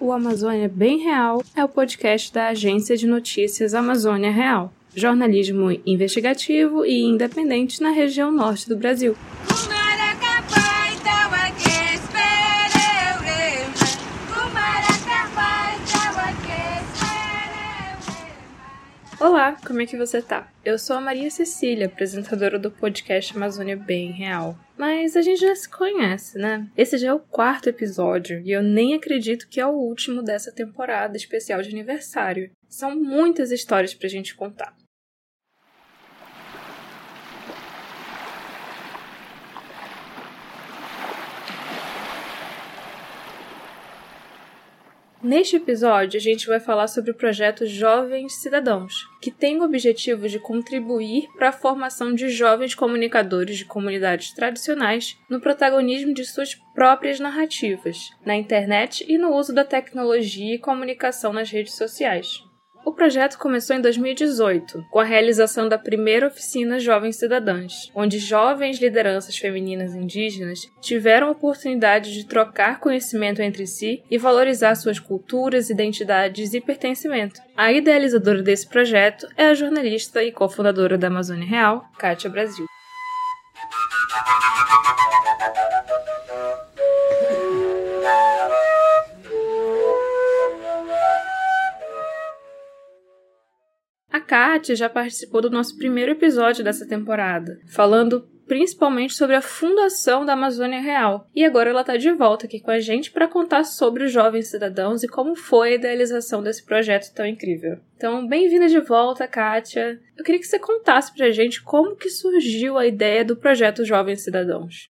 O Amazônia Bem Real é o podcast da agência de notícias Amazônia Real, jornalismo investigativo e independente na região norte do Brasil. Olá, como é que você tá? Eu sou a Maria Cecília, apresentadora do podcast Amazônia Bem Real. Mas a gente já se conhece, né? Esse já é o quarto episódio e eu nem acredito que é o último dessa temporada especial de aniversário. São muitas histórias pra gente contar. Neste episódio, a gente vai falar sobre o projeto Jovens Cidadãos, que tem o objetivo de contribuir para a formação de jovens comunicadores de comunidades tradicionais no protagonismo de suas próprias narrativas, na internet e no uso da tecnologia e comunicação nas redes sociais. O projeto começou em 2018, com a realização da primeira oficina Jovens Cidadãs, onde jovens lideranças femininas indígenas tiveram a oportunidade de trocar conhecimento entre si e valorizar suas culturas, identidades e pertencimento. A idealizadora desse projeto é a jornalista e cofundadora da Amazônia Real, Kátia Brasil. Kátia já participou do nosso primeiro episódio dessa temporada, falando principalmente sobre a fundação da Amazônia Real. E agora ela está de volta aqui com a gente para contar sobre os jovens cidadãos e como foi a idealização desse projeto tão incrível. Então, bem-vinda de volta, Kátia. Eu queria que você contasse para a gente como que surgiu a ideia do projeto Jovens Cidadãos.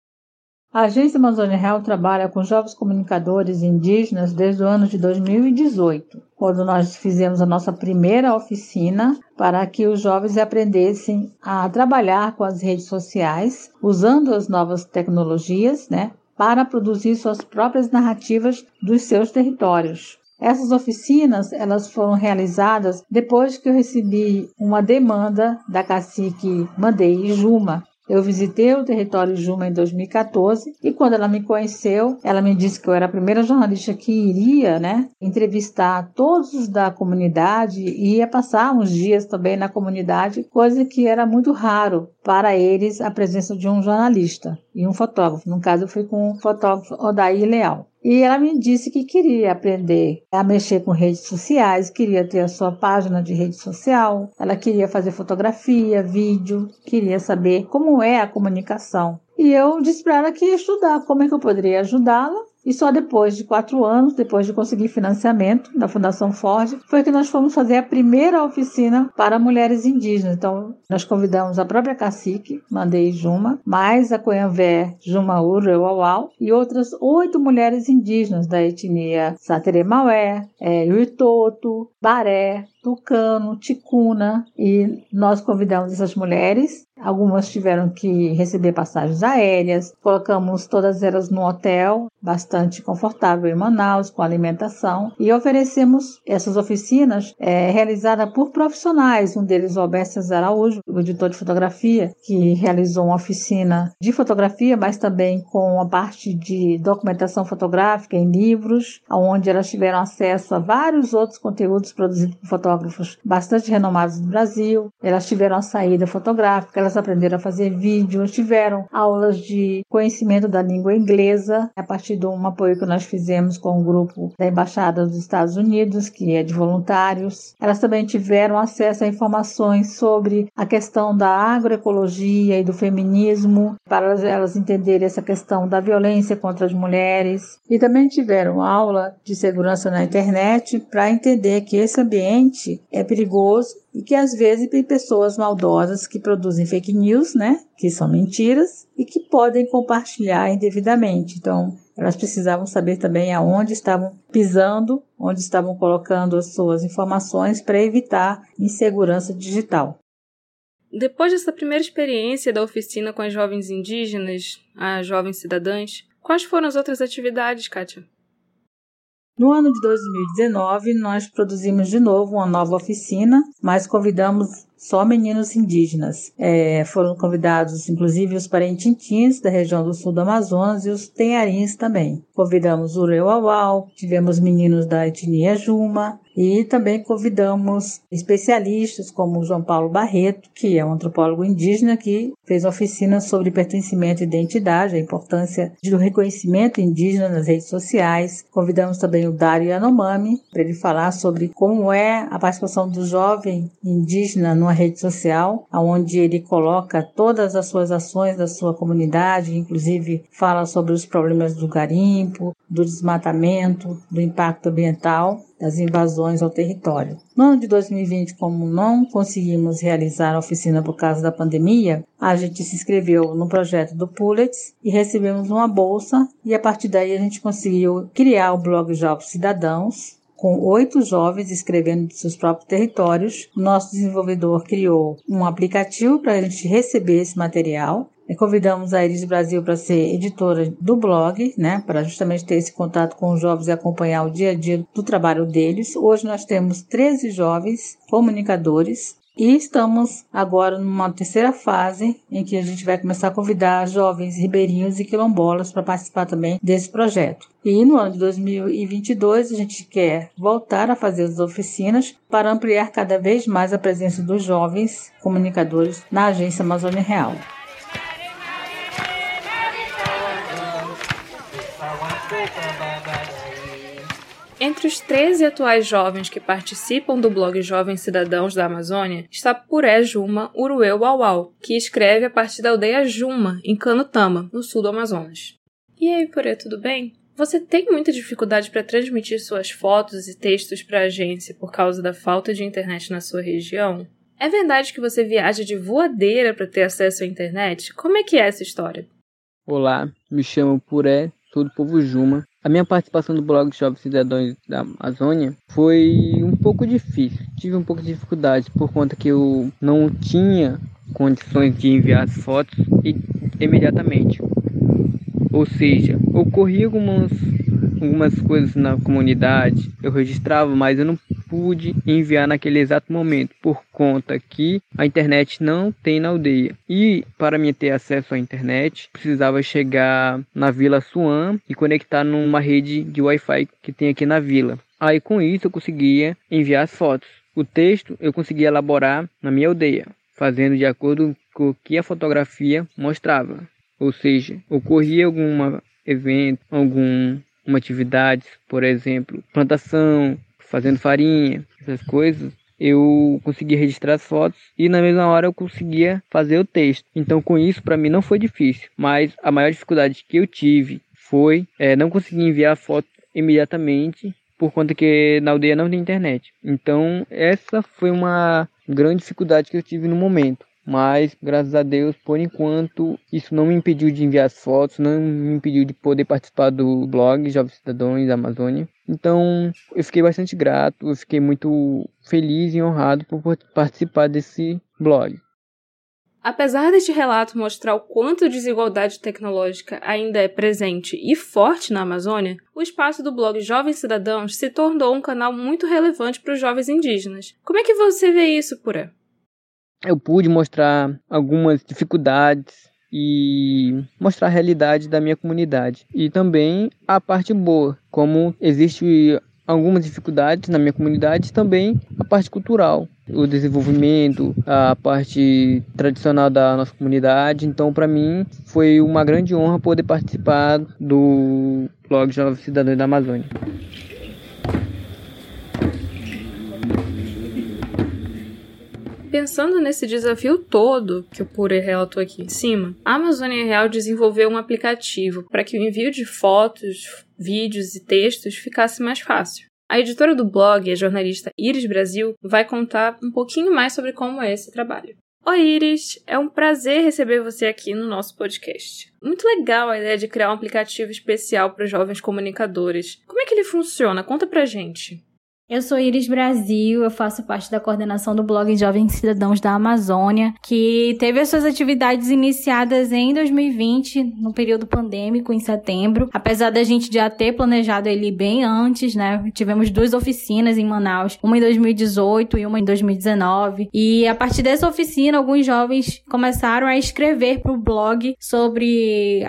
A Agência Amazônia Real trabalha com jovens comunicadores indígenas desde o ano de 2018, quando nós fizemos a nossa primeira oficina para que os jovens aprendessem a trabalhar com as redes sociais, usando as novas tecnologias, né, para produzir suas próprias narrativas dos seus territórios. Essas oficinas elas foram realizadas depois que eu recebi uma demanda da cacique Mandei Juma, eu visitei o território Juma em 2014 e quando ela me conheceu, ela me disse que eu era a primeira jornalista que iria, né, entrevistar todos da comunidade e ia passar uns dias também na comunidade, coisa que era muito raro para eles a presença de um jornalista e um fotógrafo. No caso, eu fui com o fotógrafo Odaí Leal. E ela me disse que queria aprender a mexer com redes sociais, queria ter a sua página de rede social, ela queria fazer fotografia, vídeo, queria saber como é a comunicação. E eu disse para ela que ia estudar, como é que eu poderia ajudá-la e só depois de quatro anos, depois de conseguir financiamento da Fundação Ford, foi que nós fomos fazer a primeira oficina para mulheres indígenas. Então, nós convidamos a própria cacique, Mandei Juma, mais a Coyanvé Juma Ureuauau e outras oito mulheres indígenas da etnia Sateremaué, é, Uitoto, Baré, Tucano, Ticuna e nós convidamos essas mulheres. Algumas tiveram que receber passagens aéreas, colocamos todas elas no hotel, bastante confortável em Manaus, com alimentação, e oferecemos essas oficinas é, realizadas por profissionais. Um deles, o Alberto César Araújo, o editor de fotografia, que realizou uma oficina de fotografia, mas também com a parte de documentação fotográfica em livros, onde elas tiveram acesso a vários outros conteúdos produzidos por fotógrafos fotógrafos bastante renomados do Brasil. Elas tiveram a saída fotográfica, elas aprenderam a fazer vídeo, tiveram aulas de conhecimento da língua inglesa a partir de um apoio que nós fizemos com o um grupo da Embaixada dos Estados Unidos, que é de voluntários. Elas também tiveram acesso a informações sobre a questão da agroecologia e do feminismo, para elas entenderem essa questão da violência contra as mulheres. E também tiveram aula de segurança na internet para entender que esse ambiente é perigoso e que às vezes tem pessoas maldosas que produzem fake news, né, que são mentiras e que podem compartilhar indevidamente. Então, elas precisavam saber também aonde estavam pisando, onde estavam colocando as suas informações para evitar insegurança digital. Depois dessa primeira experiência da oficina com as jovens indígenas, as jovens cidadãs, quais foram as outras atividades, Kátia? No ano de 2019, nós produzimos de novo uma nova oficina, mas convidamos só meninos indígenas. É, foram convidados, inclusive, os parentintins da região do sul do Amazonas e os tenharins também. Convidamos o Reuauau, tivemos meninos da etnia Juma, e também convidamos especialistas como o João Paulo Barreto, que é um antropólogo indígena que fez oficina sobre pertencimento e identidade, a importância do reconhecimento indígena nas redes sociais. Convidamos também o Dário Yanomami para ele falar sobre como é a participação do jovem indígena numa rede social, onde ele coloca todas as suas ações da sua comunidade, inclusive fala sobre os problemas do garimpo, do desmatamento, do impacto ambiental das invasões ao território. No ano de 2020, como não conseguimos realizar a oficina por causa da pandemia, a gente se inscreveu no projeto do Pullets e recebemos uma bolsa e a partir daí a gente conseguiu criar o blog Jovens Cidadãos, com oito jovens escrevendo de seus próprios territórios. O nosso desenvolvedor criou um aplicativo para a gente receber esse material Convidamos a Iris Brasil para ser editora do blog, né, para justamente ter esse contato com os jovens e acompanhar o dia a dia do trabalho deles. Hoje nós temos 13 jovens comunicadores e estamos agora numa terceira fase em que a gente vai começar a convidar jovens ribeirinhos e quilombolas para participar também desse projeto. E no ano de 2022 a gente quer voltar a fazer as oficinas para ampliar cada vez mais a presença dos jovens comunicadores na Agência Amazônia Real. Entre os 13 atuais jovens que participam do blog Jovens Cidadãos da Amazônia está Puré Juma Uruê Uauau, que escreve a partir da aldeia Juma, em Canutama, no sul do Amazonas. E aí, Puré, tudo bem? Você tem muita dificuldade para transmitir suas fotos e textos para a agência por causa da falta de internet na sua região? É verdade que você viaja de voadeira para ter acesso à internet? Como é que é essa história? Olá, me chamo Puré, sou do povo Juma a minha participação do blog Jovens Cidadãos da Amazônia foi um pouco difícil. Tive um pouco de dificuldade por conta que eu não tinha condições de enviar as fotos imediatamente. Ou seja, ocorria algumas, algumas coisas na comunidade, eu registrava, mas eu não pude enviar naquele exato momento, por conta que a internet não tem na aldeia. E para mim ter acesso à internet, precisava chegar na Vila Suan e conectar numa rede de Wi-Fi que tem aqui na vila. Aí com isso eu conseguia enviar as fotos. O texto eu conseguia elaborar na minha aldeia, fazendo de acordo com o que a fotografia mostrava. Ou seja, ocorria algum evento, alguma atividade, por exemplo, plantação, fazendo farinha, essas coisas, eu conseguia registrar as fotos e na mesma hora eu conseguia fazer o texto. Então com isso para mim não foi difícil, mas a maior dificuldade que eu tive foi é, não conseguir enviar a foto imediatamente por conta que na aldeia não tem internet. Então essa foi uma grande dificuldade que eu tive no momento. Mas, graças a Deus, por enquanto, isso não me impediu de enviar as fotos, não me impediu de poder participar do blog Jovens Cidadãos da Amazônia. Então, eu fiquei bastante grato, eu fiquei muito feliz e honrado por participar desse blog. Apesar deste relato mostrar o quanto a desigualdade tecnológica ainda é presente e forte na Amazônia, o espaço do blog Jovens Cidadãos se tornou um canal muito relevante para os jovens indígenas. Como é que você vê isso, Pura? Eu pude mostrar algumas dificuldades e mostrar a realidade da minha comunidade. E também a parte boa, como existe algumas dificuldades na minha comunidade, também a parte cultural, o desenvolvimento, a parte tradicional da nossa comunidade. Então, para mim, foi uma grande honra poder participar do blog Jovem Cidadão da Amazônia. Pensando nesse desafio todo que o Pure relatou aqui em cima, a Amazônia Real desenvolveu um aplicativo para que o envio de fotos, vídeos e textos ficasse mais fácil. A editora do blog, a jornalista Iris Brasil, vai contar um pouquinho mais sobre como é esse trabalho. Oi, Iris! É um prazer receber você aqui no nosso podcast. Muito legal a ideia de criar um aplicativo especial para jovens comunicadores. Como é que ele funciona? Conta pra gente. Eu sou Iris Brasil, eu faço parte da coordenação do blog Jovens Cidadãos da Amazônia, que teve as suas atividades iniciadas em 2020, no período pandêmico, em setembro. Apesar da gente já ter planejado ele bem antes, né? Tivemos duas oficinas em Manaus, uma em 2018 e uma em 2019. E a partir dessa oficina, alguns jovens começaram a escrever para o blog sobre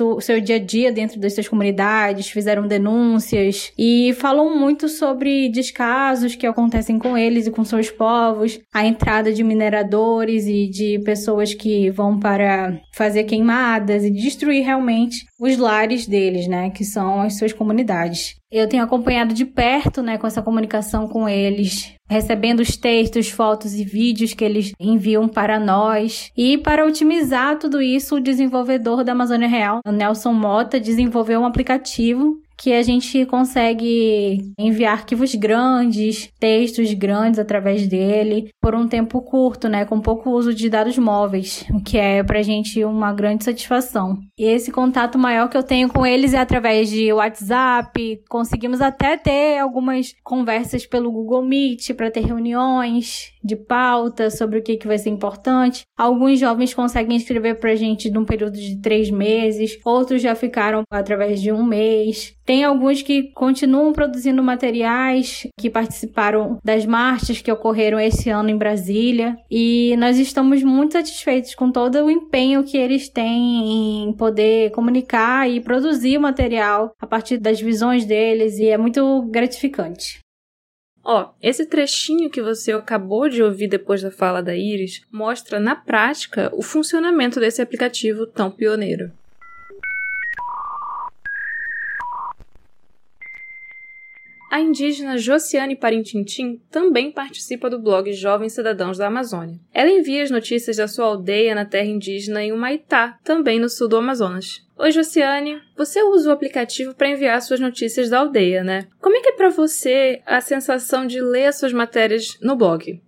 o seu dia a dia dentro das suas comunidades, fizeram denúncias e falam muito sobre descasos que acontecem com eles e com seus povos, a entrada de mineradores e de pessoas que vão para fazer queimadas e destruir realmente os lares deles, né, que são as suas comunidades. Eu tenho acompanhado de perto, né, com essa comunicação com eles, recebendo os textos, fotos e vídeos que eles enviam para nós. E para otimizar tudo isso, o desenvolvedor da Amazônia Real, Nelson Mota, desenvolveu um aplicativo que a gente consegue enviar arquivos grandes, textos grandes através dele, por um tempo curto, né, com pouco uso de dados móveis, o que é pra gente uma grande satisfação. E esse contato maior que eu tenho com eles é através de WhatsApp, conseguimos até ter algumas conversas pelo Google Meet para ter reuniões de pauta sobre o que, que vai ser importante. Alguns jovens conseguem escrever pra gente num período de três meses, outros já ficaram através de um mês. Tem alguns que continuam produzindo materiais que participaram das marchas que ocorreram esse ano em Brasília e nós estamos muito satisfeitos com todo o empenho que eles têm em poder comunicar e produzir material a partir das visões deles e é muito gratificante. Ó, esse trechinho que você acabou de ouvir depois da fala da Iris mostra na prática o funcionamento desse aplicativo tão pioneiro. A indígena Josiane Parintintim também participa do blog Jovens Cidadãos da Amazônia. Ela envia as notícias da sua aldeia na terra indígena em Humaitá, também no sul do Amazonas. Oi, Josiane. Você usa o aplicativo para enviar suas notícias da aldeia, né? Como é que é para você a sensação de ler as suas matérias no blog?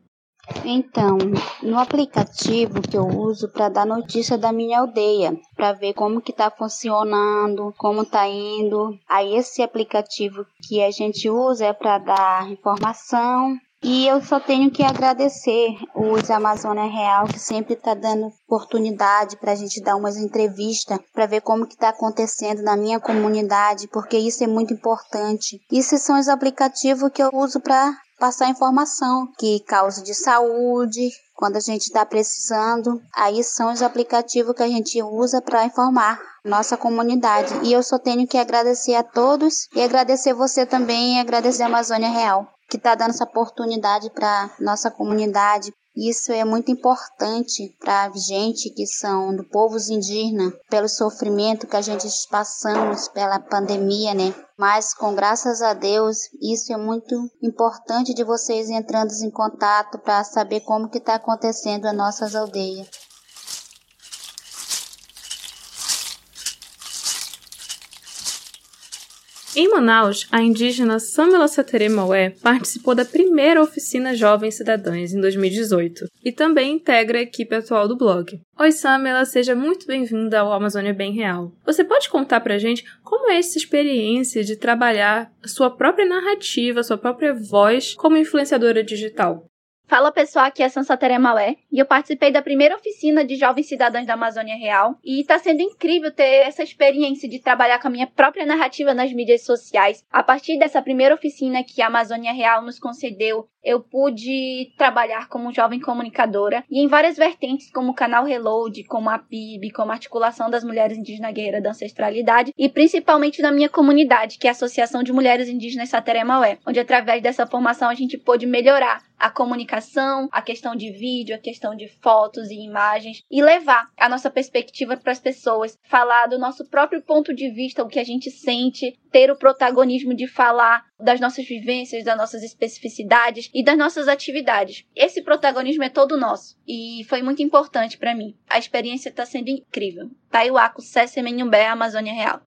Então, no aplicativo que eu uso para dar notícia da minha aldeia, para ver como que tá funcionando, como tá indo. Aí esse aplicativo que a gente usa é para dar informação, e eu só tenho que agradecer os Amazônia Real que sempre está dando oportunidade para a gente dar umas entrevistas para ver como que está acontecendo na minha comunidade, porque isso é muito importante. Esses são os aplicativos que eu uso para passar informação que causa de saúde, quando a gente está precisando. Aí são os aplicativos que a gente usa para informar nossa comunidade. E eu só tenho que agradecer a todos e agradecer você também e agradecer a Amazônia Real que está dando essa oportunidade para nossa comunidade. Isso é muito importante para a gente que são do povo indígena, pelo sofrimento que a gente passamos pela pandemia, né? Mas com graças a Deus, isso é muito importante de vocês entrando em contato para saber como que está acontecendo as nossas aldeias. Em Manaus, a indígena Samela Satere Maué participou da primeira oficina Jovens Cidadãs em 2018 e também integra a equipe atual do blog. Oi Samela, seja muito bem-vinda ao Amazônia Bem Real. Você pode contar pra gente como é essa experiência de trabalhar sua própria narrativa, sua própria voz como influenciadora digital? Fala pessoal, aqui é Sansatere Malé e eu participei da primeira oficina de jovens cidadãos da Amazônia Real e está sendo incrível ter essa experiência de trabalhar com a minha própria narrativa nas mídias sociais. A partir dessa primeira oficina que a Amazônia Real nos concedeu eu pude trabalhar como jovem comunicadora e em várias vertentes, como o canal Reload, como a PIB, como a articulação das mulheres indígenas guerreiras da ancestralidade e principalmente na minha comunidade, que é a Associação de Mulheres Indígenas Sateré Maué, onde através dessa formação a gente pôde melhorar a comunicação, a questão de vídeo, a questão de fotos e imagens e levar a nossa perspectiva para as pessoas, falar do nosso próprio ponto de vista, o que a gente sente, ter o protagonismo de falar das nossas vivências, das nossas especificidades e das nossas atividades. Esse protagonismo é todo nosso e foi muito importante para mim. A experiência está sendo incrível. Taiwaco, Sessemenhumbé, Amazônia Real.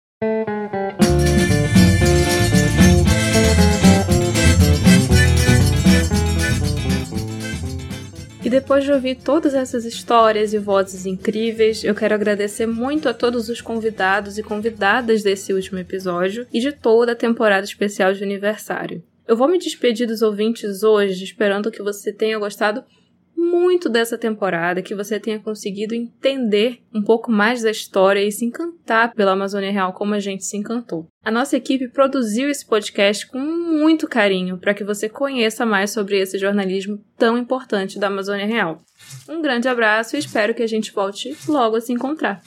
Depois de ouvir todas essas histórias e vozes incríveis, eu quero agradecer muito a todos os convidados e convidadas desse último episódio e de toda a temporada especial de aniversário. Eu vou me despedir dos ouvintes hoje, esperando que você tenha gostado muito dessa temporada, que você tenha conseguido entender um pouco mais da história e se encantar pela Amazônia Real como a gente se encantou. A nossa equipe produziu esse podcast com muito carinho para que você conheça mais sobre esse jornalismo tão importante da Amazônia Real. Um grande abraço e espero que a gente volte logo a se encontrar.